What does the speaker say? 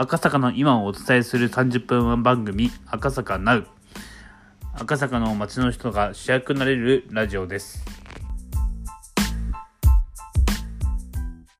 赤坂の今をお伝えする30分番組赤坂 NOW 赤坂の街の人が主役になれるラジオです。